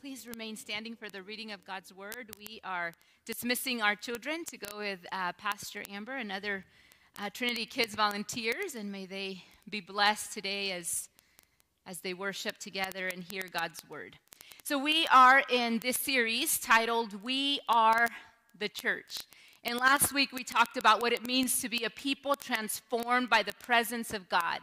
please remain standing for the reading of God's word. We are dismissing our children to go with uh, Pastor Amber and other uh, Trinity Kids volunteers, and may they be blessed today as, as they worship together and hear God's word. So, we are in this series titled We Are the Church. And last week we talked about what it means to be a people transformed by the presence of God.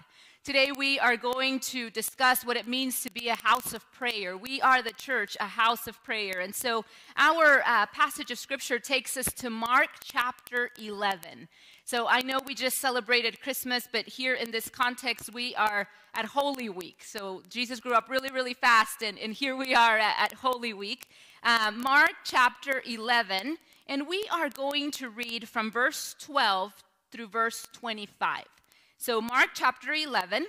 Today we are going to discuss what it means to be a house of prayer. We are the church, a house of prayer. And so our uh, passage of scripture takes us to Mark chapter 11. So I know we just celebrated Christmas, but here in this context, we are at Holy Week. So Jesus grew up really, really fast, and, and here we are at, at Holy Week. Uh, Mark chapter 11. And we are going to read from verse 12 through verse 25. So, Mark chapter 11,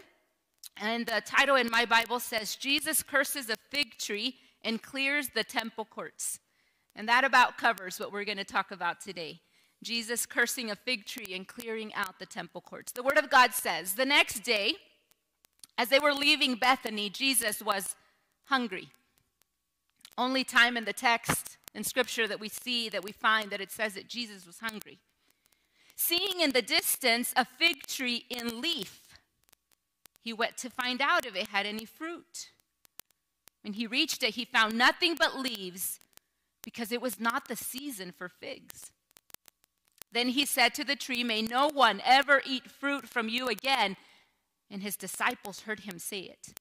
and the title in my Bible says, Jesus curses a fig tree and clears the temple courts. And that about covers what we're going to talk about today. Jesus cursing a fig tree and clearing out the temple courts. The Word of God says, The next day, as they were leaving Bethany, Jesus was hungry. Only time in the text in Scripture that we see, that we find that it says that Jesus was hungry. Seeing in the distance a fig tree in leaf, he went to find out if it had any fruit. When he reached it, he found nothing but leaves because it was not the season for figs. Then he said to the tree, May no one ever eat fruit from you again. And his disciples heard him say it.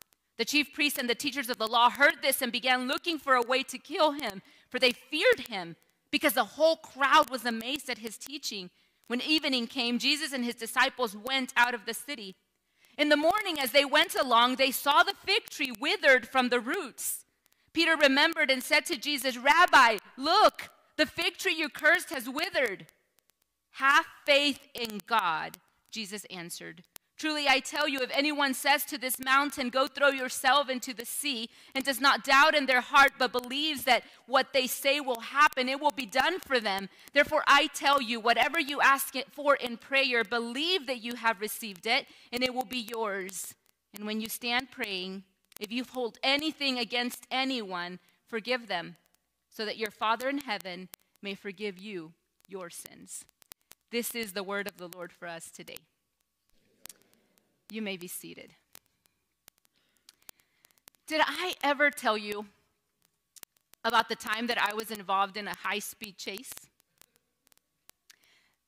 The chief priests and the teachers of the law heard this and began looking for a way to kill him, for they feared him, because the whole crowd was amazed at his teaching. When evening came, Jesus and his disciples went out of the city. In the morning, as they went along, they saw the fig tree withered from the roots. Peter remembered and said to Jesus, Rabbi, look, the fig tree you cursed has withered. Have faith in God, Jesus answered. Truly, I tell you, if anyone says to this mountain, Go throw yourself into the sea, and does not doubt in their heart, but believes that what they say will happen, it will be done for them. Therefore, I tell you, whatever you ask it for in prayer, believe that you have received it, and it will be yours. And when you stand praying, if you hold anything against anyone, forgive them, so that your Father in heaven may forgive you your sins. This is the word of the Lord for us today. You may be seated. Did I ever tell you about the time that I was involved in a high speed chase?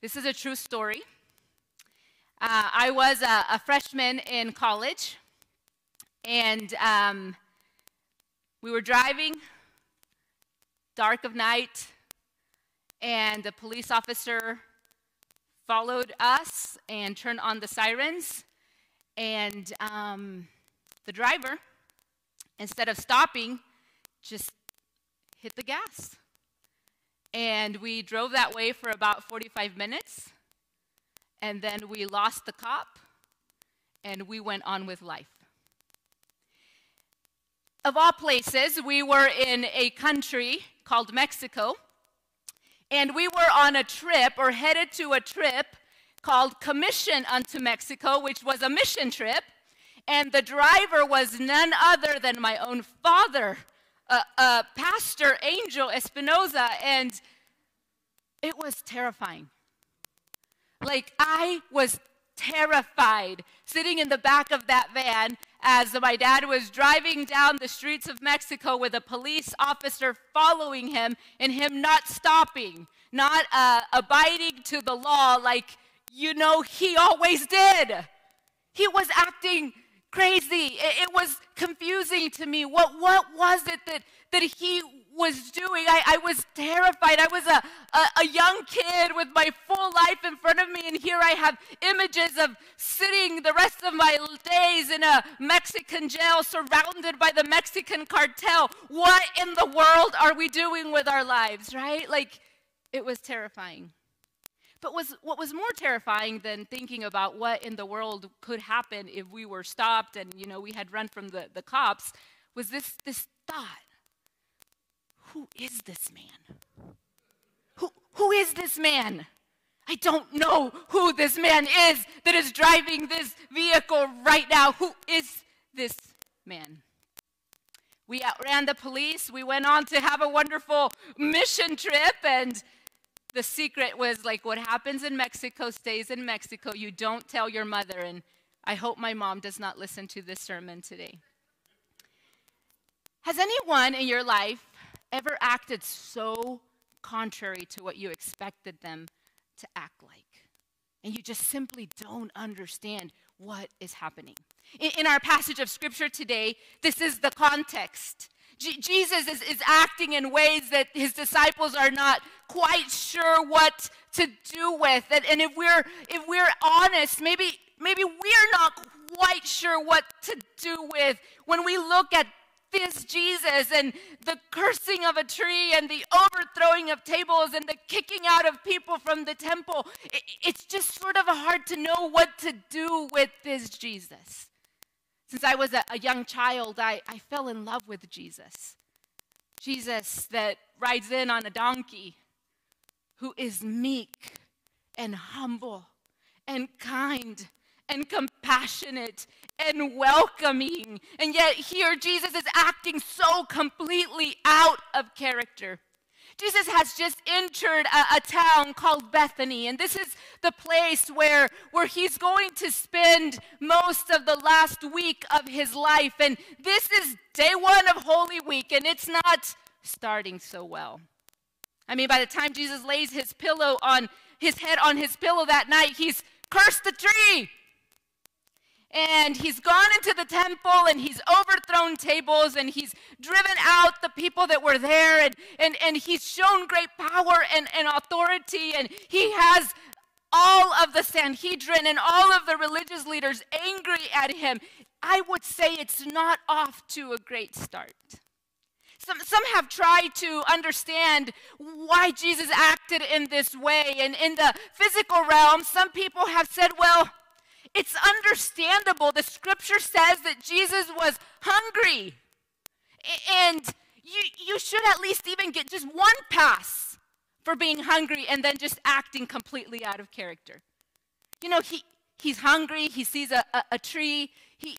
This is a true story. Uh, I was a, a, freshman in college, and um, we were driving, dark of night, and a police officer followed us and turned on the sirens and um, the driver, instead of stopping, just hit the gas. And we drove that way for about 45 minutes. And then we lost the cop and we went on with life. Of all places, we were in a country called Mexico. And we were on a trip or headed to a trip called Commission unto Mexico, which was a mission trip. And the driver was none other than my own father, uh, uh, Pastor Angel Espinoza. And it was terrifying. Like, I was terrified sitting in the back of that van as my dad was driving down the streets of Mexico with a police officer following him and him not stopping, not uh, abiding to the law like you know, he always did. He was acting crazy. It, it was confusing to me. What, what was it that, that he was doing. I, I was terrified. I was a, a, a, young kid with my full life in front of me, and here I have images of sitting the rest of my days in a Mexican jail surrounded by the Mexican cartel. What in the world are we doing with our lives, right? Like, it was terrifying. But was, what was more terrifying than thinking about what in the world could happen if we were stopped and, you know, we had run from the, the cops was this, this thought who is this man? Who, who is this man? I don't know who this man is that is driving this vehicle right now. Who is this man? We outran the police. We went on to have a wonderful mission trip. And the secret was like what happens in Mexico stays in Mexico. You don't tell your mother. And I hope my mom does not listen to this sermon today. Has anyone in your life ever acted so contrary to what you expected them to act like. And you just simply don't understand what is happening. In, in our passage of scripture today, this is the context. G- Jesus is, is acting in ways that his disciples are not quite sure what to do with. And, and if we're if we're honest, maybe maybe we're not quite sure what to do with when we look at this Jesus and the cursing of a tree and the overthrowing of tables and the kicking out of people from the temple. It's just sort of hard to know what to do with this Jesus. Since I was a, a young child, I, I fell in love with Jesus. Jesus that rides in on a donkey, who is meek and humble and kind and compassionate and welcoming. And yet, here Jesus is acting so completely out of character. Jesus has just entered a, a, town called Bethany, and this is the place where, where he's going to spend most of the last week of his life. And this is day one of Holy Week, and it's not starting so well. I mean, by the time Jesus lays his pillow on his head on his pillow that night, he's cursed the tree and he's gone into the temple and he's overthrown tables and he's driven out the people that were there and, and, and he's shown great power and, and authority and he has all of the Sanhedrin and all of the religious leaders angry at him. I would say it's not off to a great start. Some, some have tried to understand why Jesus acted in this way. And in the physical realm, some people have said, well, it's understandable. The scripture says that Jesus was hungry. And you, you should at least even get just one pass for being hungry and then just acting completely out of character. You know, he, he's hungry, he sees a, a, a tree, he,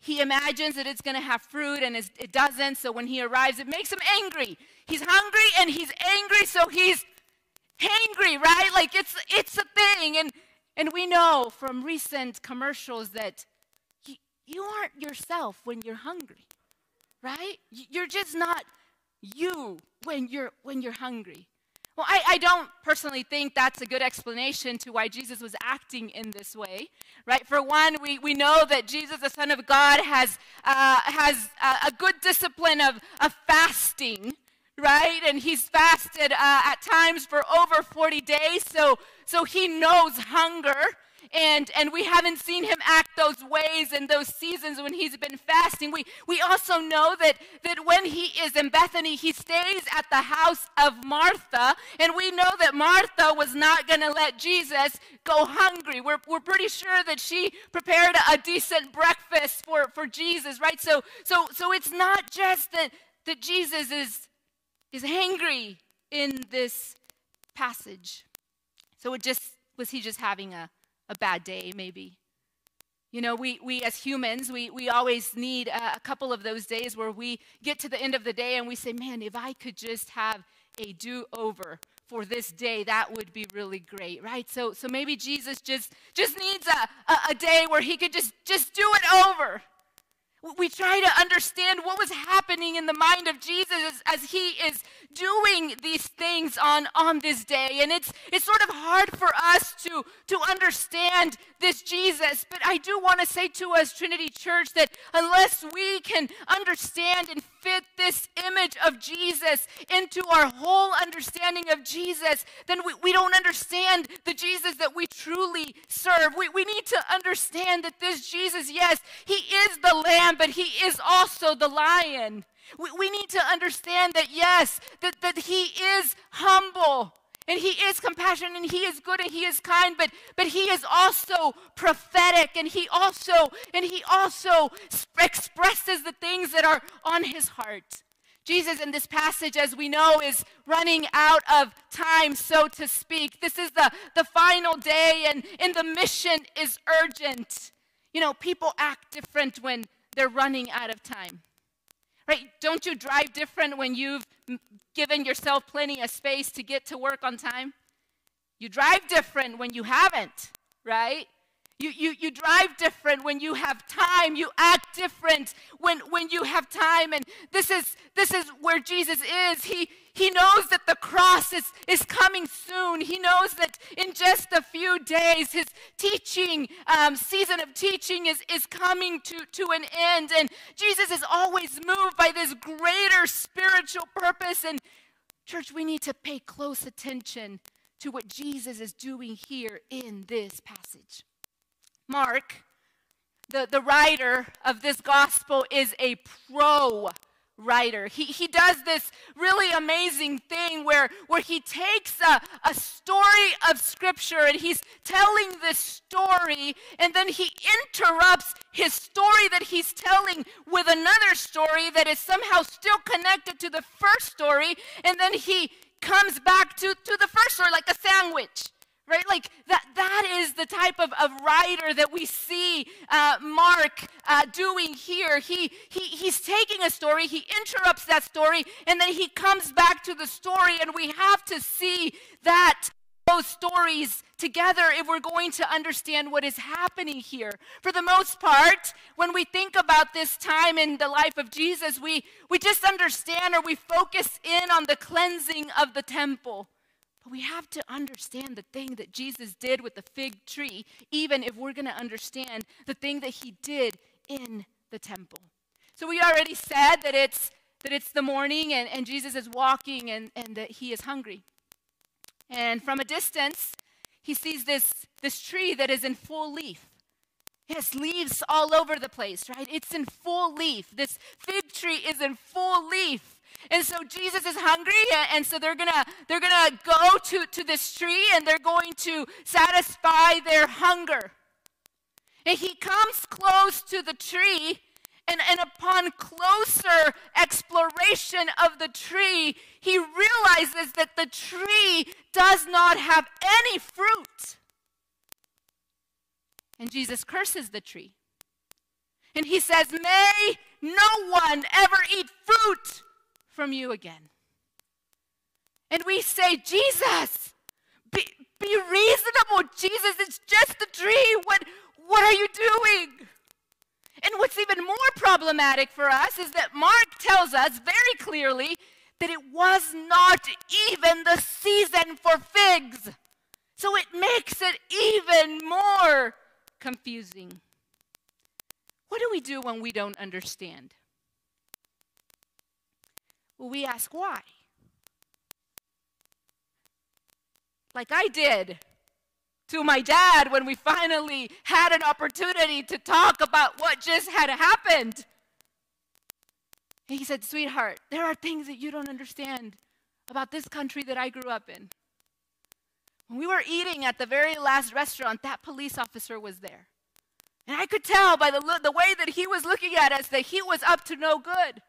he imagines that it's going to have fruit and it doesn't, so when he arrives, it makes him angry. He's hungry and he's angry, so he's hangry, right? Like it's, it's a thing. And, and we know from recent commercials that you, you aren't yourself when you're hungry, right? You're just not you when you're, when you're hungry. Well, I, I, don't personally think that's a good explanation to why Jesus was acting in this way, right? For one, we, we know that Jesus, the Son of God, has, uh, has a, a good discipline of, of fasting, right? And he's fasted uh, at times for over 40 days, so, so he knows hunger. And, and we haven't seen him act those ways in those seasons when he's been fasting. We, we also know that, that when he is in Bethany, he stays at the house of Martha. And we know that Martha was not going to let Jesus go hungry. We're, we're pretty sure that she prepared a, decent breakfast for, for Jesus, right? So, so, so it's not just that, that Jesus is is angry in this passage. So it just was he just having a, a bad day, maybe? You know, we, we as humans, we, we always need a, a couple of those days where we get to the end of the day and we say, man, if I could just have a do over for this day, that would be really great, right? So, so maybe Jesus just, just needs a, a, a day where he could just, just do it over. We try to understand what was happening in the mind of Jesus as, he is doing these things on, on this day. And it's, it's sort of hard for us to, to understand this Jesus. But I do want to say to us, Trinity Church, that unless we can understand and fit this image of Jesus into our whole understanding of Jesus, then we, we don't understand the Jesus that we truly serve. We, we need to understand that this Jesus, yes, he is the lamb, but he is also the lion. We, we need to understand that, yes, that, that he is humble and he is compassionate and he is good and he is kind, but, but he is also prophetic and he also, and he also expresses the things that are on his heart. Jesus in this passage, as we know, is running out of time, so to speak. This is the, the final day, and, and the mission is urgent. You know, people act different when they're running out of time. Right? Don't you drive different when you've given yourself plenty of space to get to work on time? You drive different when you haven't, right? You, you, you drive different when you have time. You act different when, when you have time. And this is, this is where Jesus is. He, he knows that the cross is, is coming soon. He knows that in just a few days, his teaching, um, season of teaching is, is coming to, to an end. And Jesus is always moved by this greater spiritual purpose. And, church, we need to pay close attention to what Jesus is doing here in this passage. Mark, the, the writer of this gospel, is a pro writer. He, he does this really amazing thing where, where he takes a, a story of scripture and he's telling this story, and then he interrupts his story that he's telling with another story that is somehow still connected to the first story, and then he comes back to, to the first story like a sandwich right like that that is the type of, of writer that we see uh, mark uh, doing here he, he he's taking a story he interrupts that story and then he comes back to the story and we have to see that those stories together if we're going to understand what is happening here. For the most part, when we think about this time in the life of Jesus, we, we just understand or we focus in on the cleansing of the temple. But we have to understand the thing that Jesus did with the fig tree, even if we're going to understand the thing that he did in the temple. So we already said that it's that it's the morning and, and Jesus is walking and, and that he is hungry. And from a distance, he sees this, this tree that is in full leaf. It has leaves all over the place, right? It's in full leaf. This fig tree is in full leaf. And so Jesus is hungry, and so they're gonna they're gonna go to, to this tree and they're going to satisfy their hunger. And he comes close to the tree, and, and upon closer exploration of the tree, he realizes that the tree does not have any fruit. And Jesus curses the tree. And he says, May no one ever eat fruit from you again. And we say, Jesus, be, be reasonable. Jesus, it's just a tree. What, what are you doing? And what's even more problematic for us is that Mark tells us very clearly that it was not even the season for figs. So it makes it even more confusing. What do we do when we don't understand? We ask why. Like I did to my dad when we finally had an opportunity to talk about what just had happened. he said, Sweetheart, there are things that you don't understand about this country that I grew up in. When we were eating at the very last restaurant, that police officer was there. And I could tell by the, the way that he was looking at us that he was up to no good.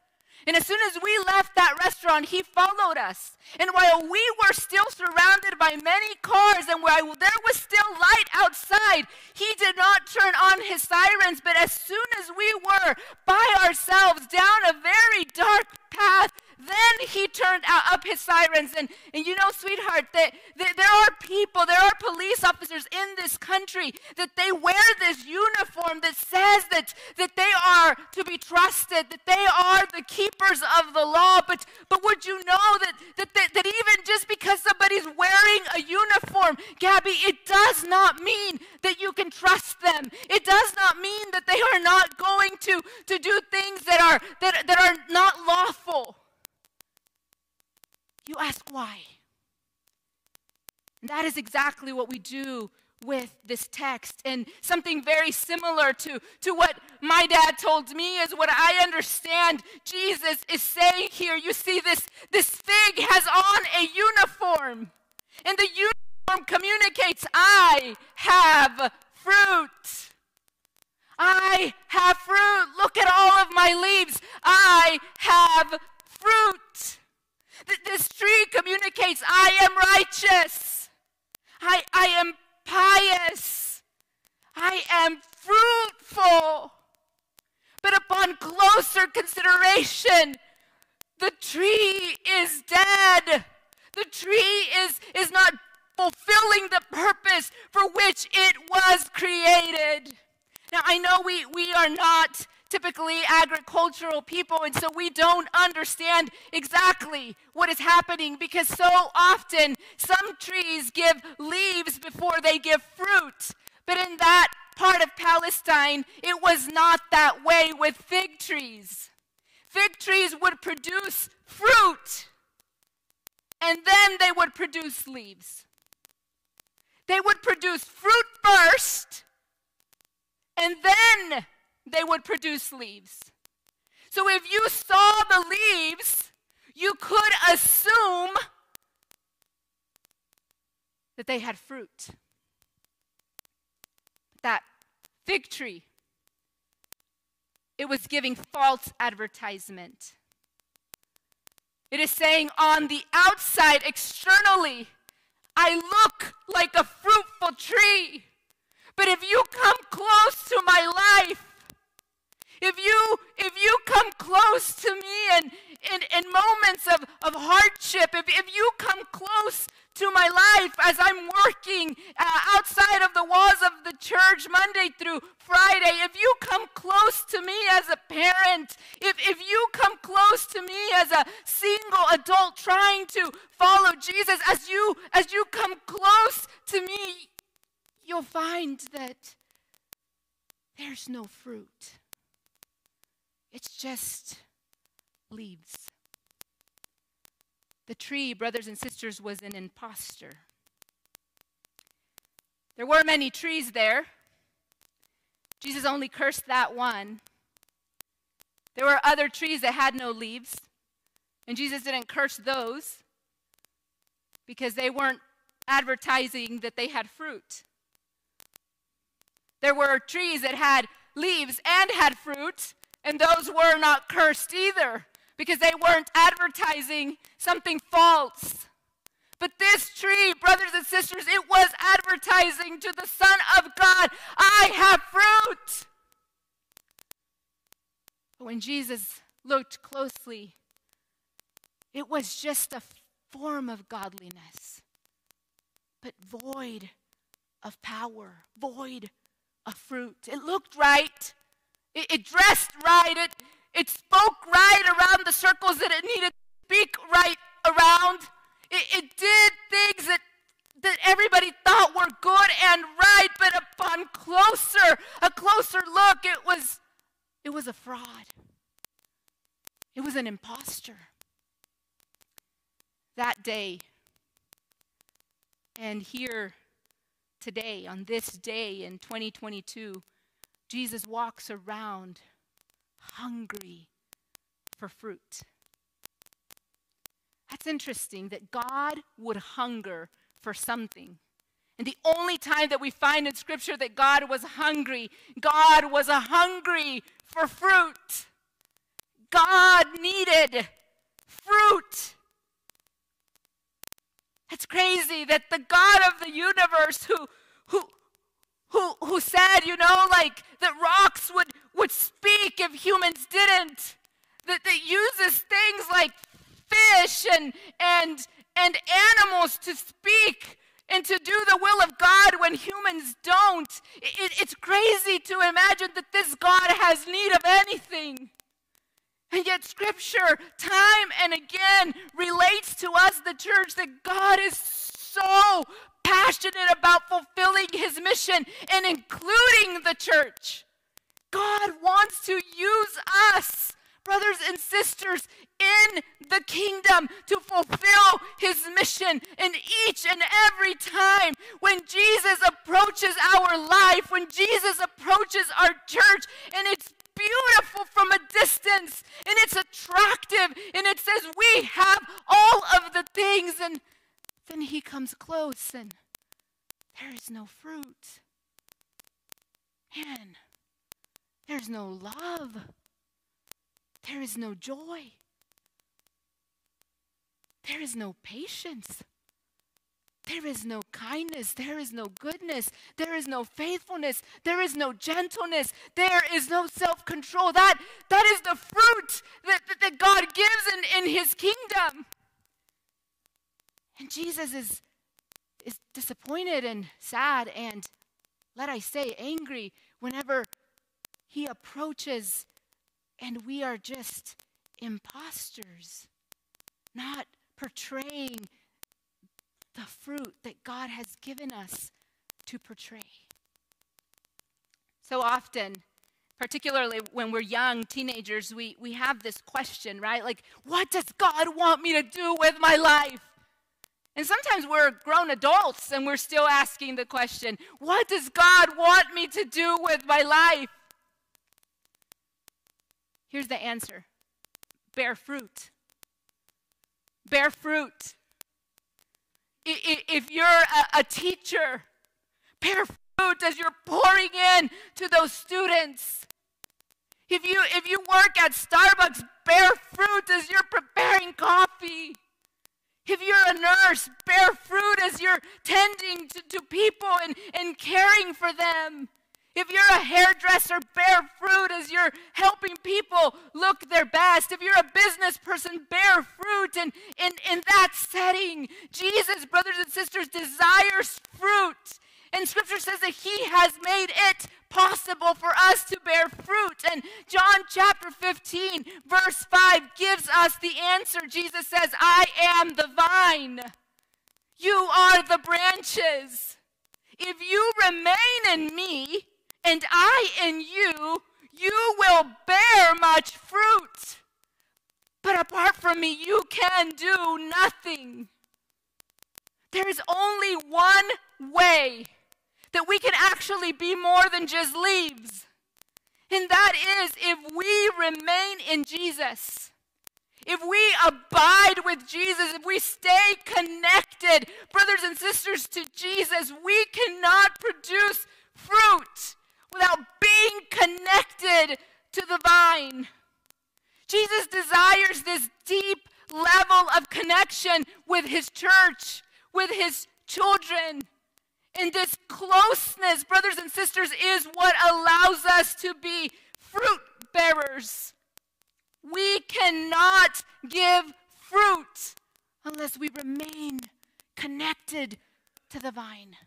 And as soon as we left that restaurant, he followed us. And while we were still surrounded by many cars and while there was still light outside, he did not turn on his sirens. But as soon as we were by ourselves down a very dark path, then he turned up his sirens. And, and you know, sweetheart, that, that there are people, there are police officers in this country that they wear this uniform that says that, that they are to be trusted, that they are the keepers of the law. But, but would you know that, that, that, that even just because somebody's wearing a uniform, Gabby, it does not mean that you can trust them. It does not mean that they are not going to, to do things that are, that, that are not lawful. You ask why. And that is exactly what we do with this text. And something very similar to, to what my dad told me is what I understand Jesus is saying here. You see, this, this fig has on a uniform, and the uniform communicates, I have fruit. I have fruit. Look at all of my leaves. I have fruit. This tree communicates I am righteous. I, I am pious. I am fruitful. But upon closer consideration, the tree is dead. The tree is, is not fulfilling the purpose for which it was created. Now, I know we, we are not typically agricultural people, and so we don't understand exactly what is happening because so often some trees give leaves before they give fruit. But in that part of Palestine, it was not that way with fig trees. Fig trees would produce fruit, and then they would produce leaves. They would produce fruit first, and then they would produce leaves. So if you saw the leaves, you could assume that they had fruit. That fig tree, it was giving false advertisement. It is saying on the outside, externally, I look like a fruitful tree. But if you come close to my life, if you if you come close to me and in, in moments of, of hardship, if, if you come close to my life as I'm working uh, outside of the walls of the church Monday through Friday, if you come close to me as a parent, if, if you come close to me as a single adult trying to follow Jesus, as you as you come close to me, you'll find that there's no fruit. It's just leaves. The tree, brothers and sisters, was an impostor. There were many trees there. Jesus only cursed that one. There were other trees that had no leaves, and Jesus didn't curse those because they weren't advertising that they had fruit. There were trees that had leaves and had fruit, and those were not cursed either because they weren't advertising something false. But this tree, brothers and sisters, it was advertising to the Son of God, I have fruit. But when Jesus looked closely, it was just a form of godliness, but void of power, void of fruit. It looked right, it, it dressed right, it, it spoke right around the circles that it needed to speak right around. It, it did things that, that everybody thought were good and right, but upon closer, a closer look, it was, it was a fraud. It was an impostor. That day, and here today, on this day in 2022, Jesus walks around hungry for fruit. That's interesting that God would hunger for something. And the only time that we find in Scripture that God was hungry, God was a hungry for fruit. God needed fruit. It's crazy that the God of the universe who, who, who, who said, you know, like that rocks would, would speak if humans didn't, that, that uses things like fish and, and, and animals to speak and to do the will of God when humans don't. It, it's crazy to imagine that this God has need of anything. And yet, Scripture, time and again, relates to us, the church, that God is so passionate about fulfilling his mission and including the church. God wants to use us, brothers and sisters, in the kingdom to fulfill his mission. And each and every time when Jesus approaches our life, when Jesus approaches our church, and it's beautiful from a distance, and it's attractive, and it says we have all of the things, and then he comes close, and there is no fruit. Man, there's no love. There is no joy. There is no patience. There is no kindness. There is no goodness. There is no faithfulness. There is no gentleness. There is no self control. That, that is the fruit that, that, that God gives in, in His kingdom. And Jesus is, is disappointed and sad and, let I say, angry whenever He approaches and we are just imposters, not portraying the fruit that God has given us to portray. So often, particularly when we're young teenagers, we, we have this question, right? Like, what does God want me to do with my life? And sometimes we're grown adults and we're still asking the question, what does God want me to do with my life? Here's the answer bear fruit bear fruit. If you're a teacher, bear fruit as you're pouring in to those students. If you, if you work at Starbucks, bear fruit as you're preparing coffee. If you're a nurse, bear fruit as you're tending to, to people and, and caring for them. If you're a hairdresser, bear fruit as you're helping people look their best. If you're a business person, bear fruit. And in, in that setting, Jesus, brothers and sisters, desires fruit. And scripture says that he has made it possible for us to bear fruit. And John chapter 15, verse 5 gives us the answer. Jesus says, I am the vine, you are the branches. If you remain in me, and I in you, you will bear much fruit. But apart from me, you can do nothing. There is only one way that we can actually be more than just leaves. And that is if we remain in Jesus. If we abide with Jesus, if we stay connected, brothers and sisters, to Jesus, we cannot produce fruit without being connected to the vine. Jesus desires this deep level of connection with his church, with his children. And this closeness, brothers and sisters, is what allows us to be fruit bearers. We cannot give fruit unless we remain connected to the vine.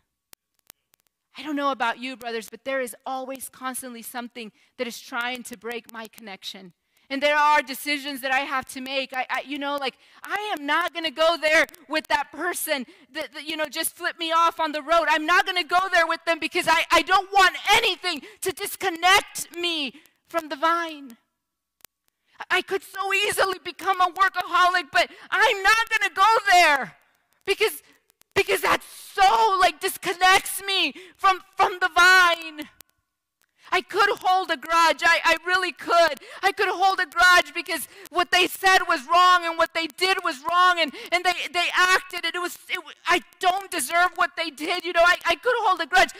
I don't know about you, brothers, but there is always constantly something that is trying to break my connection. And there are decisions that I have to make. I, I you know, like I am not going to go there with that person that, that, you know, just flip me off on the road. I'm not going to go there with them because I, I don't want anything to disconnect me from the vine. I could so easily become a workaholic, but I'm not going to go there because because that so like disconnects me from from the vine i could hold a grudge. I, I really could. I could hold a grudge because what they said was wrong and what they did was wrong and, and they, they acted and it was it, i don't deserve what they did you know I, I could hold a grudge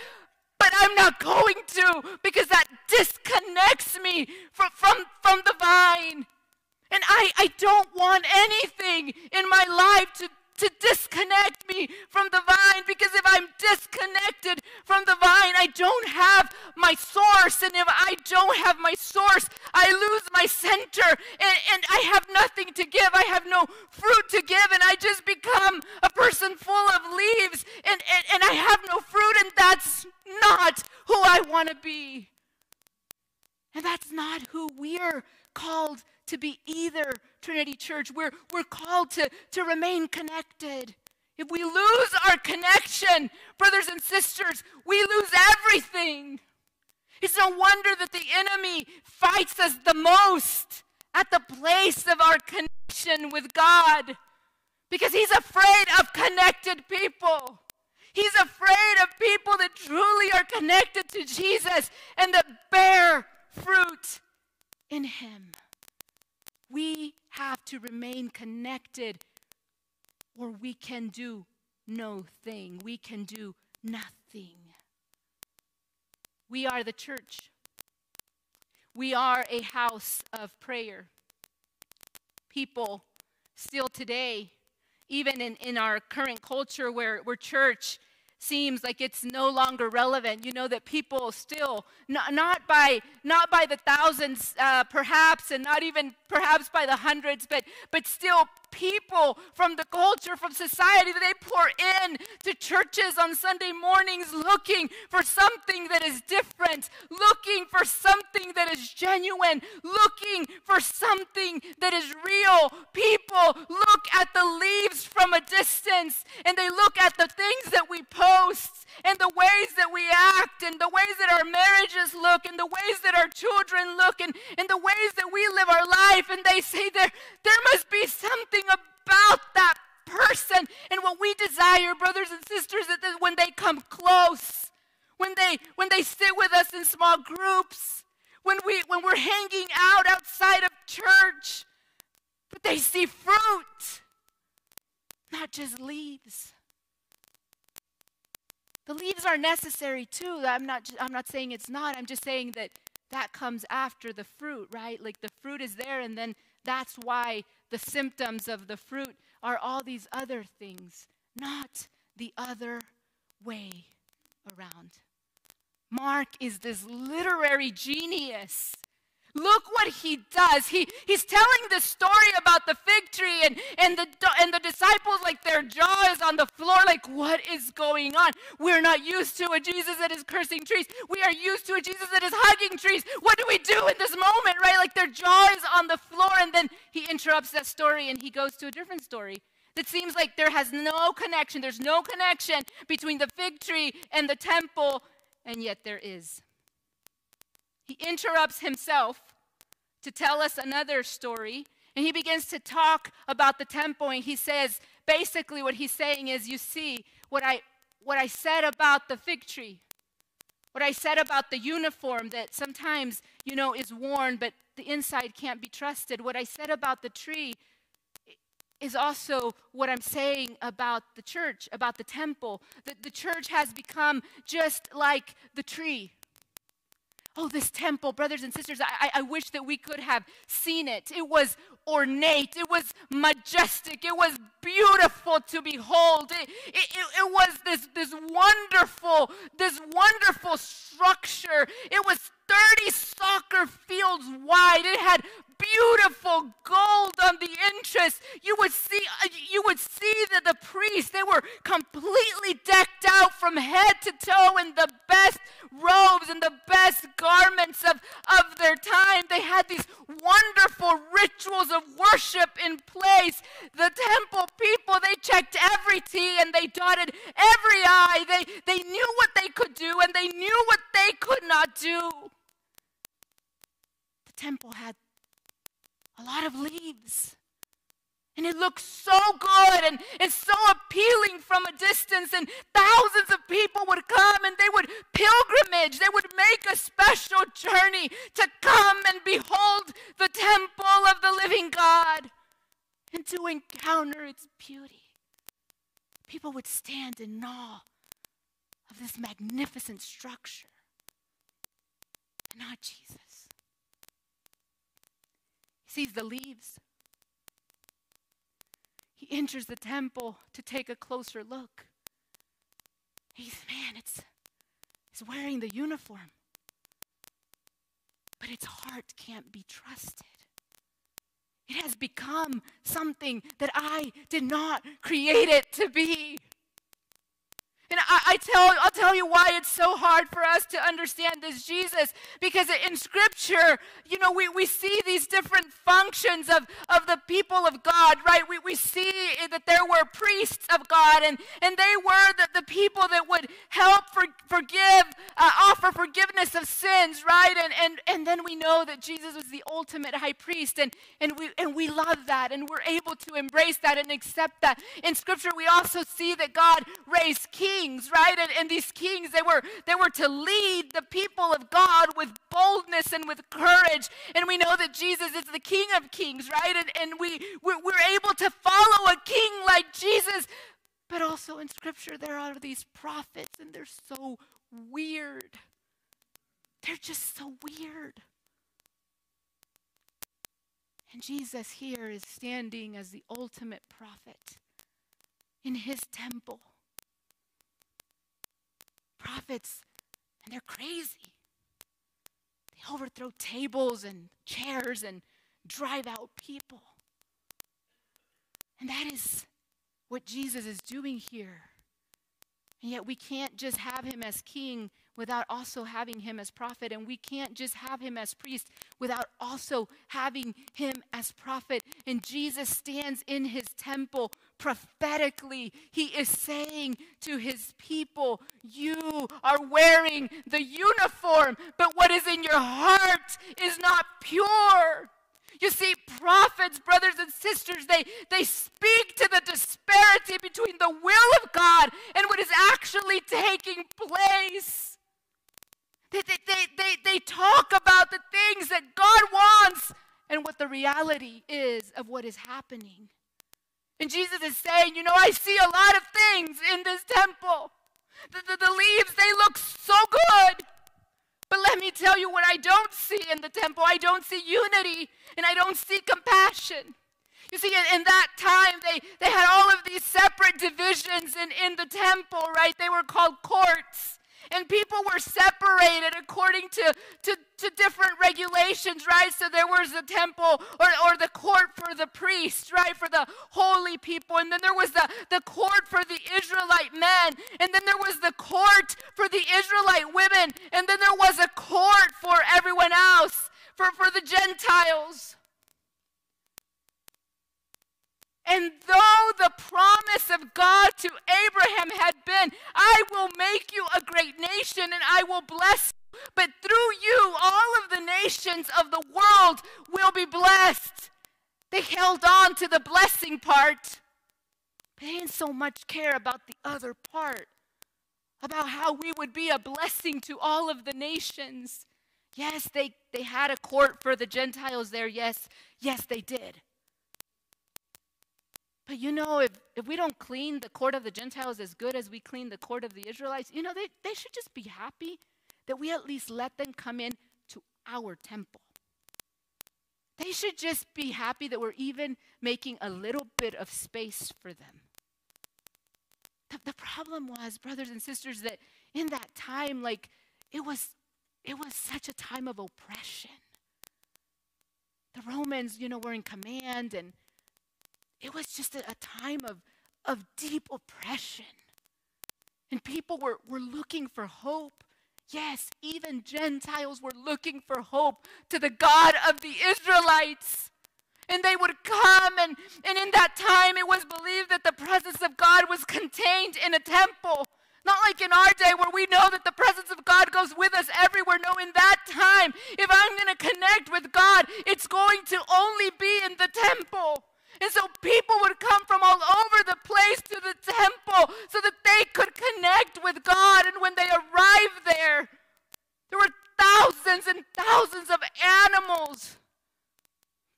but i'm not going to because that disconnects me from from, from the vine. And I, I don't want anything in my life to to disconnect me from the vine because if I'm disconnected from the vine, I don't have my source. And if I don't have my source, I lose my center and, and I have nothing to give. I have no fruit to give, and I just become a person full of leaves and, and, and I have no fruit, and that's not who I want to be. And that's not who we're called to be either, Trinity Church. We're, we're called to, to remain connected. If we lose our connection, brothers and sisters, we lose everything. It's no wonder that the enemy fights us the most at the place of our connection with God because he's afraid of connected people. He's afraid of people that truly are connected to Jesus and that bear fruit in him. We have to remain connected, or we can do no thing. We can do nothing. We are the church. We are a house of prayer. People still today, even in, in our current culture where, where church seems like it's no longer relevant. You know that people still, not, not by not by the thousands, uh, perhaps, and not even perhaps by the hundreds, but but still people from the culture, from society, that they pour in to churches on Sunday mornings looking for something that is different, looking for something that is genuine, looking for something that is real. People look at the leaves from a distance and they look at the things that we post and the ways that we act and the ways that our marriages look and the ways that our children look and, and the ways that we live our life and they say there, there must be something about that person and what we desire brothers and sisters that when they come close when they when they sit with us in small groups when we when we're hanging out outside of church but they see fruit not just leaves the leaves are necessary too. I'm not, I'm not saying it's not. I'm just saying that that comes after the fruit, right? Like the fruit is there, and then that's why the symptoms of the fruit are all these other things, not the other way around. Mark is this literary genius Look what he does. He, he's telling the story about the fig tree, and, and, the, and the disciples, like their jaw is on the floor, like, what is going on? We're not used to a Jesus that is cursing trees. We are used to a Jesus that is hugging trees. What do we do in this moment, right? Like their jaw is on the floor, and then he interrupts that story and he goes to a different story that seems like there has no connection. There's no connection between the fig tree and the temple, and yet there is. He interrupts himself to tell us another story. And he begins to talk about the temple. And he says, basically, what he's saying is, you see, what I, what I said about the fig tree, what I said about the uniform that sometimes, you know, is worn, but the inside can't be trusted. What I said about the tree is also what I'm saying about the church, about the temple. That the church has become just like the tree. Oh, this temple, brothers and sisters, I, I wish that we could have seen it. It was ornate, it was majestic, it was beautiful to behold. It, it, it, was this, this wonderful, this wonderful structure. It was 30 soccer fields wide. It had beautiful gold on the interest. You would see, uh, you would see that the priests, they were completely decked out from head to toe in the best robes and the best garments of, of their time. They had these wonderful rituals of worship in place. The temple people, they checked every T and they dotted every I. They, they knew what they could do and they knew what they could not do. The temple had a lot of leaves. And it looked so good and, and so appealing from a distance. And thousands of people would come and they would pilgrimage. They would make a special journey to come and behold the temple of the living God and to encounter its beauty. People would stand in awe of this magnificent structure. Not Jesus sees the leaves. he enters the temple to take a closer look. He's, man, it's, he's wearing the uniform. But its heart can't be trusted. It has become something that I did not create it to be. And I, I, tell, I'll tell you why it's so hard for us to understand this Jesus. Because in Scripture, you know, we, we see these different functions of, of the people of God, right? We, we see that there were priests of God, and, and they were the, the people that would help for, forgive, uh, offer forgiveness of sins, right? And, and, and then we know that Jesus was the ultimate high priest, and, and, we, and we love that, and we're able to embrace that and accept that. In Scripture, we also see that God raised kings kings, right? And, and these kings, they were, they were to lead the people of God with boldness and with courage. And we know that Jesus is the King of kings, right? And, and we, we're, we're able to follow a king like Jesus. But also in Scripture, there are these prophets, and they're so weird. They're just so weird. And Jesus here is standing as the ultimate prophet in his temple prophets, and they're crazy. They overthrow tables and chairs and drive out people. And that is what Jesus is doing here. And yet we can't just have him as king without also having him as prophet. And we can't just have him as priest without also having him as prophet. And Jesus stands in his temple prophetically. He is saying to his people, You are wearing the uniform, but what is in your heart is not pure. You see, prophets, brothers and sisters, they, they speak to the disparity between the will of God and what is actually taking place. They, they, they, they, they talk about the things that God wants and what the reality is of what is happening. And Jesus is saying, you know, I see a lot of things in this temple. The, the, the, leaves, they look so good. But let me tell you what I don't see in the temple. I don't see unity and I don't see compassion. You see, in, in that time, they, they had all of these separate divisions in, in the temple, right? They were called courts. And people were separated according to, to, to different regulations, right? So there was the temple or, or the court for the priests, right? For the holy people. And then there was the, the court for the Israelite men. And then there was the court for the Israelite women. And then there was a court for everyone else, for, for the Gentiles. And though the promise of God to Abraham had been, I will make you a great nation and I will bless you, but through you, all of the nations of the world will be blessed. They held on to the blessing part, they didn't so much care about the other part, about how we would be a blessing to all of the nations. Yes, they, they had a court for the Gentiles there. Yes, yes, they did. But you know, if, if we don't clean the court of the Gentiles as good as we clean the court of the Israelites, you know, they, they should just be happy that we at least let them come in to our temple. They should just be happy that we're even making a little bit of space for them. The, the problem was, brothers and sisters, that in that time, like, it was, it was such a time of oppression. The Romans, you know, were in command and it was just a, a time of, of deep oppression. And people were, were looking for hope. Yes, even Gentiles were looking for hope to the God of the Israelites. And they would come, and, and in that time, it was believed that the presence of God was contained in a temple. Not like in our day where we know that the presence of God goes with us everywhere. No, in that time, if I'm going to connect with God, it's going to only be in the temple. And so people would come from all over the place to the temple so that they could connect with God. And when they arrived there, there were thousands and thousands of animals.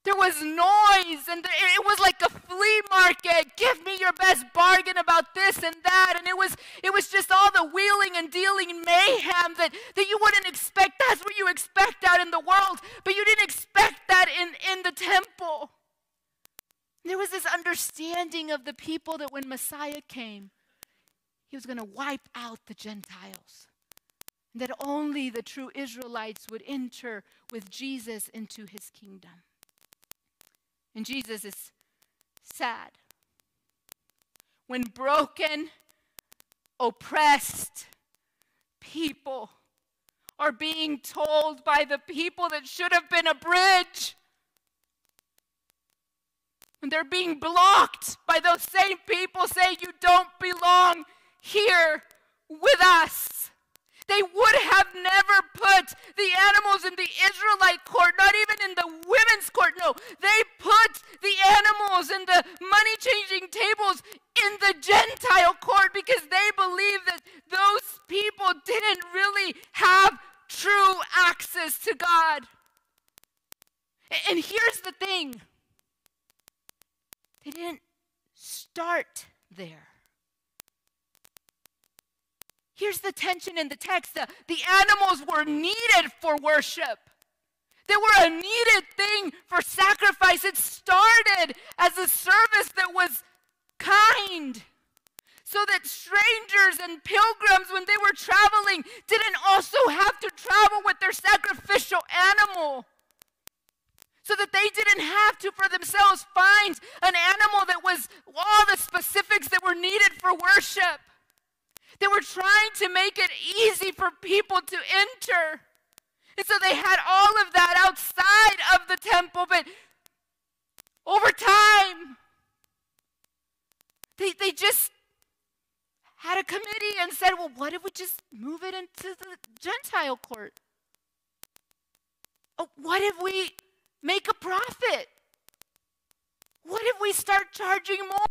There was noise, and it was like a flea market. Give me your best bargain about this and that. And it was, it was just all the wheeling and dealing mayhem that, that you wouldn't expect. That's what you expect out in the world, but you didn't expect that in, in the temple. There was this understanding of the people that when Messiah came, he was going to wipe out the Gentiles. And that only the true Israelites would enter with Jesus into his kingdom. And Jesus is sad. When broken, oppressed people are being told by the people that should have been a bridge when they're being blocked by those same people saying, You don't belong here with us. They would have never put the animals in the Israelite court, not even in the women's court. No, they put the animals and the money changing tables in the Gentile court because they believed that those people didn't really have true access to God. And here's the thing they didn't start there. Here's the tension in the text the, the animals were needed for worship. They were a needed thing for sacrifice. It started as a service that was kind. So that strangers and pilgrims, when they were traveling, didn't also have to travel with their sacrificial animal so that they didn't have to for themselves find an animal that was all the specifics that were needed for worship. They were trying to make it easy for people to enter. And so they had all of that outside of the temple, but over time, they, they just had a committee and said, well, what if we just move it into the Gentile court? Oh, what if we make a profit? What if we start charging more?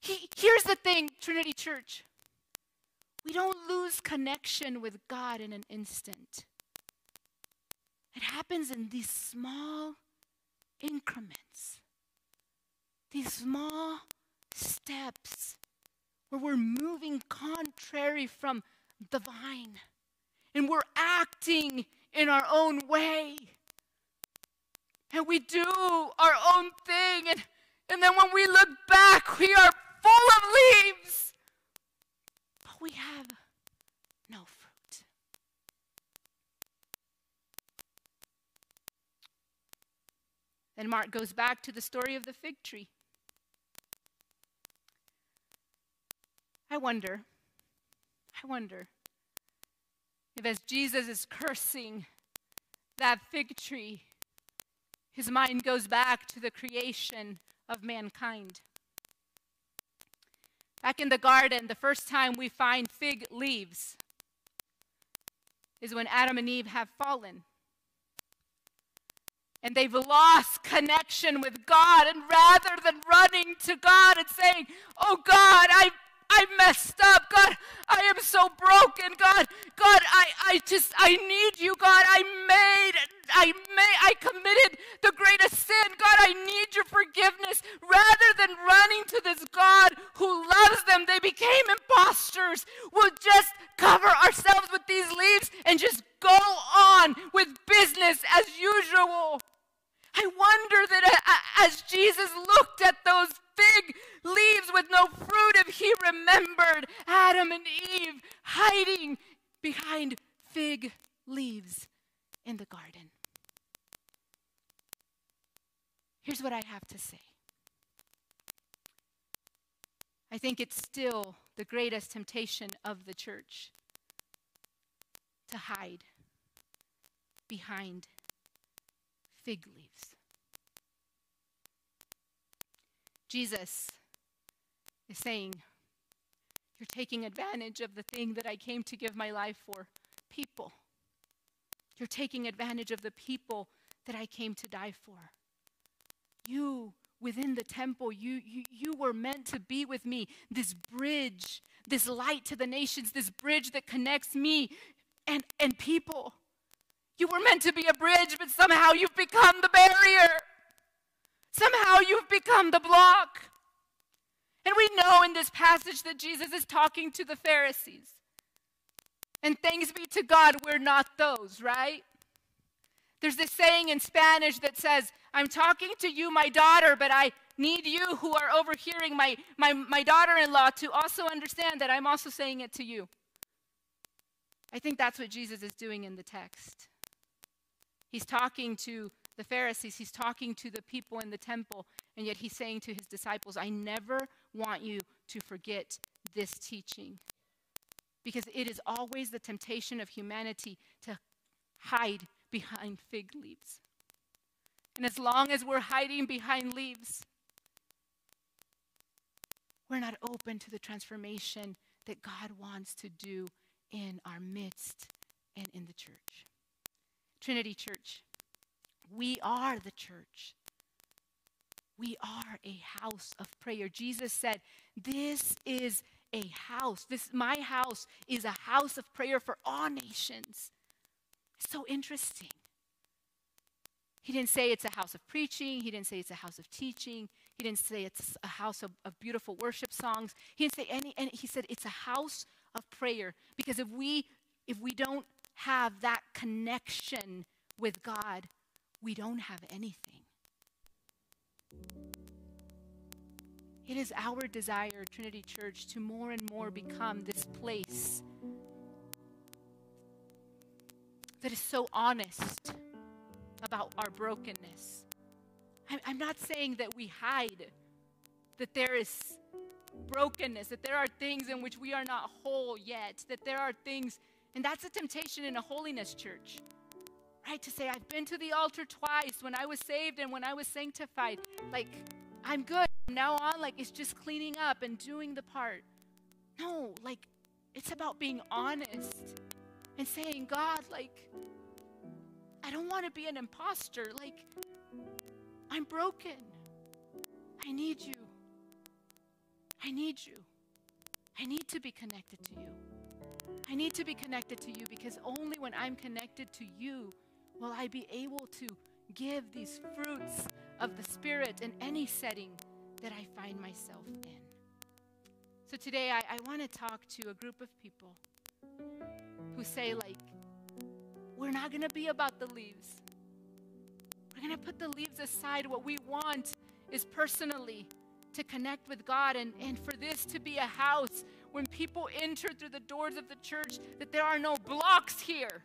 He, here's the thing, Trinity Church. We don't lose connection with God in an instant. It happens in these small increments, these small steps where we're moving contrary from the vine and we're acting in our own way. And we do our own thing. And, and then when we look back, we are full of leaves, but we have no fruit. Then Mark goes back to the story of the fig tree. I wonder, I wonder as Jesus is cursing that fig tree, his mind goes back to the creation of mankind. Back in the garden, the first time we find fig leaves is when Adam and Eve have fallen. And they've lost connection with God. And rather than running to God and saying, Oh God, I've I messed up. God, I am so broken. God, God, I, I just, I need you. God, I made, I made, I committed the greatest sin. God, I need your forgiveness. Rather than running to this God who loves them, they became imposters. We'll just cover ourselves with these leaves and just go on with business as usual. I wonder that as Jesus looked at those fig leaves with no fruit if he remembered Adam and Eve hiding behind fig leaves in the garden. Here's what I have to say I think it's still the greatest temptation of the church to hide behind fig leaves. Jesus is saying, You're taking advantage of the thing that I came to give my life for people. You're taking advantage of the people that I came to die for. You, within the temple, you, you, you were meant to be with me, this bridge, this light to the nations, this bridge that connects me and, and people. You were meant to be a bridge, but somehow you've become the barrier. Somehow you've become the block. And we know in this passage that Jesus is talking to the Pharisees. And thanks be to God, we're not those, right? There's this saying in Spanish that says, I'm talking to you, my daughter, but I need you who are overhearing my, my, my daughter in law to also understand that I'm also saying it to you. I think that's what Jesus is doing in the text. He's talking to the Pharisees, he's talking to the people in the temple, and yet he's saying to his disciples, I never want you to forget this teaching. Because it is always the temptation of humanity to hide behind fig leaves. And as long as we're hiding behind leaves, we're not open to the transformation that God wants to do in our midst and in the church. Trinity Church, we are the church. We are a house of prayer. Jesus said, This is a house. This my house is a house of prayer for all nations. So interesting. He didn't say it's a house of preaching. He didn't say it's a house of teaching. He didn't say it's a house of, of beautiful worship songs. He didn't say any, and he said it's a house of prayer. Because if we if we don't have that connection with God, we don't have anything. It is our desire, Trinity Church, to more and more become this place that is so honest about our brokenness. I'm not saying that we hide that there is brokenness, that there are things in which we are not whole yet, that there are things, and that's a temptation in a holiness church, right? To say, I've been to the altar twice when I was saved and when I was sanctified. Like, I'm good. From now on, like, it's just cleaning up and doing the part. No, like, it's about being honest and saying, God, like, I don't want to be an imposter. Like, I'm broken. I need you. I need you. I need to be connected to you. I need to be connected to you because only when I'm connected to you will I be able to give these fruits of the Spirit in any setting that I find myself in. So today I, I want to talk to a group of people who say, like, we're not going to be about the leaves. We're going to put the leaves aside. What we want is personally to connect with God and, and for this to be a house when people enter through the doors of the church, that there are no blocks here.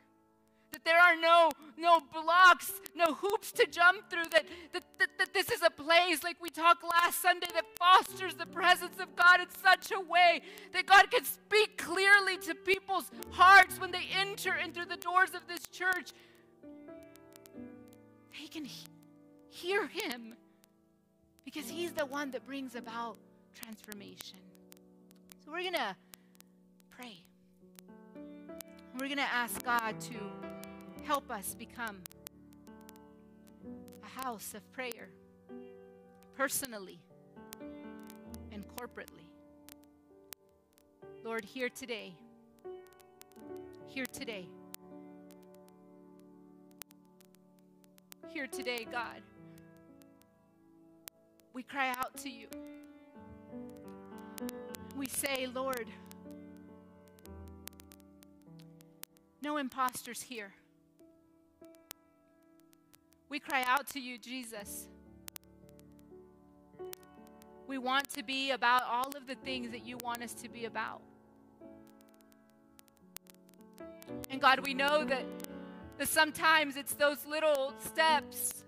That there are no, no blocks, no hoops to jump through, that, that, that, that this is a place, like we talked last Sunday, that fosters the presence of God in such a way that God can speak clearly to people's hearts when they enter into the doors of this church. They can he- hear Him because He's the one that brings about transformation. We're going to pray. We're going to ask God to help us become a house of prayer, personally and corporately. Lord, here today, here today, here today, God we cry out to you. We say, Lord, no imposters here. We cry out to you, Jesus. We want to be about all of the things that you want us to be about. And God, we know that, that sometimes it's those little steps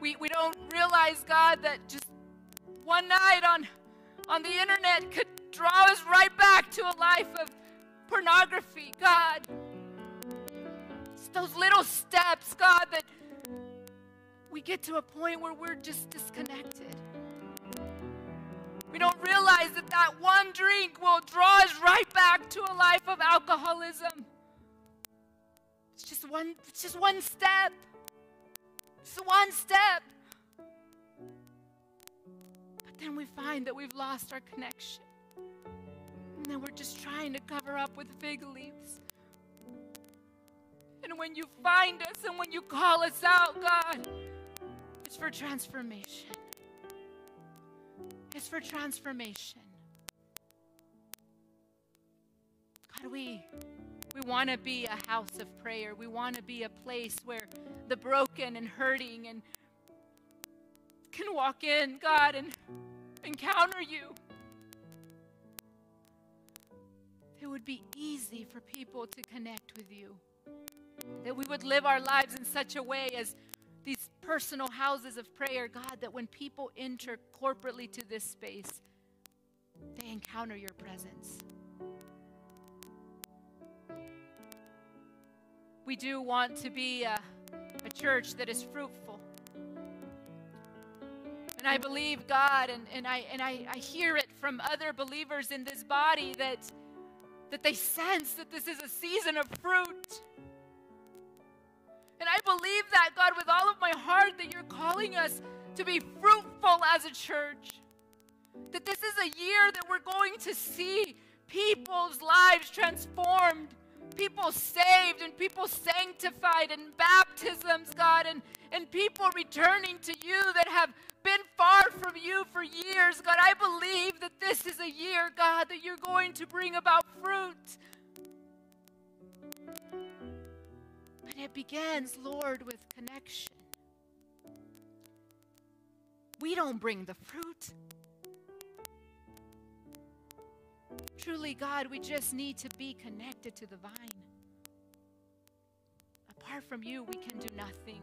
we, we don't realize, God, that just one night on, on the internet could draw us right back to a life of pornography, God. It's those little steps, God, that we get to a point where we're just disconnected. We don't realize that that one drink will draw us right back to a life of alcoholism. It's just one, it's just one step. It's one step. Then we find that we've lost our connection. And then we're just trying to cover up with fig leaves. And when you find us and when you call us out, God, it's for transformation. It's for transformation. God, we, We want to be a house of prayer. We want to be a place where the broken and hurting and can walk in, God, and encounter you. It would be easy for people to connect with you. That we would live our lives in such a way as these personal houses of prayer, God, that when people enter corporately to this space, they encounter your presence. We do want to be a, a church that is fruitful. And I believe God, and, and, I, and I, I hear it from other believers in this body that, that they sense that this is a season of fruit. And I believe that, God, with all of my heart, that you're calling us to be fruitful as a church. That this is a year that we're going to see people's lives transformed, people saved, and people sanctified, and baptisms, God, and, and people returning to you that have been far from you for years. God, I believe that this is a year, God, that you're going to bring about fruit. But it begins, Lord, with connection. We don't bring the fruit. Truly, God, we just need to be connected to the vine. Apart from you, we can do nothing.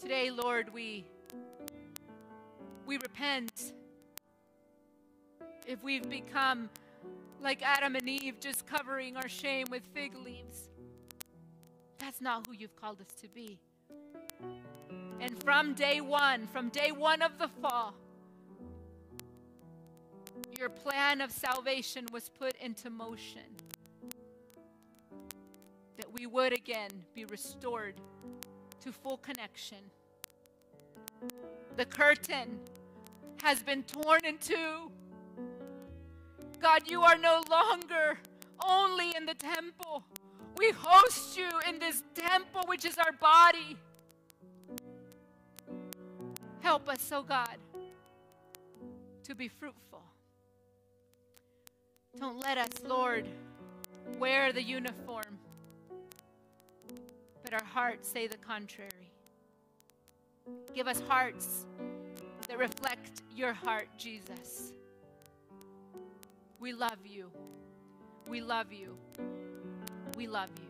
Today, Lord, we we repent if we've become like Adam and Eve, just covering our shame with fig leaves. That's not who you've called us to be. And from day one, from day one of the fall, your plan of salvation was put into motion. That we would again be restored to full connection. The curtain has been torn in two. God, you are no longer only in the temple. We host you in this temple, which is our body. Help us, oh God, to be fruitful. Don't let us, Lord, wear the uniform, but our hearts say the contrary. Give us hearts that reflect your heart, Jesus. We love you. We love you. We love you.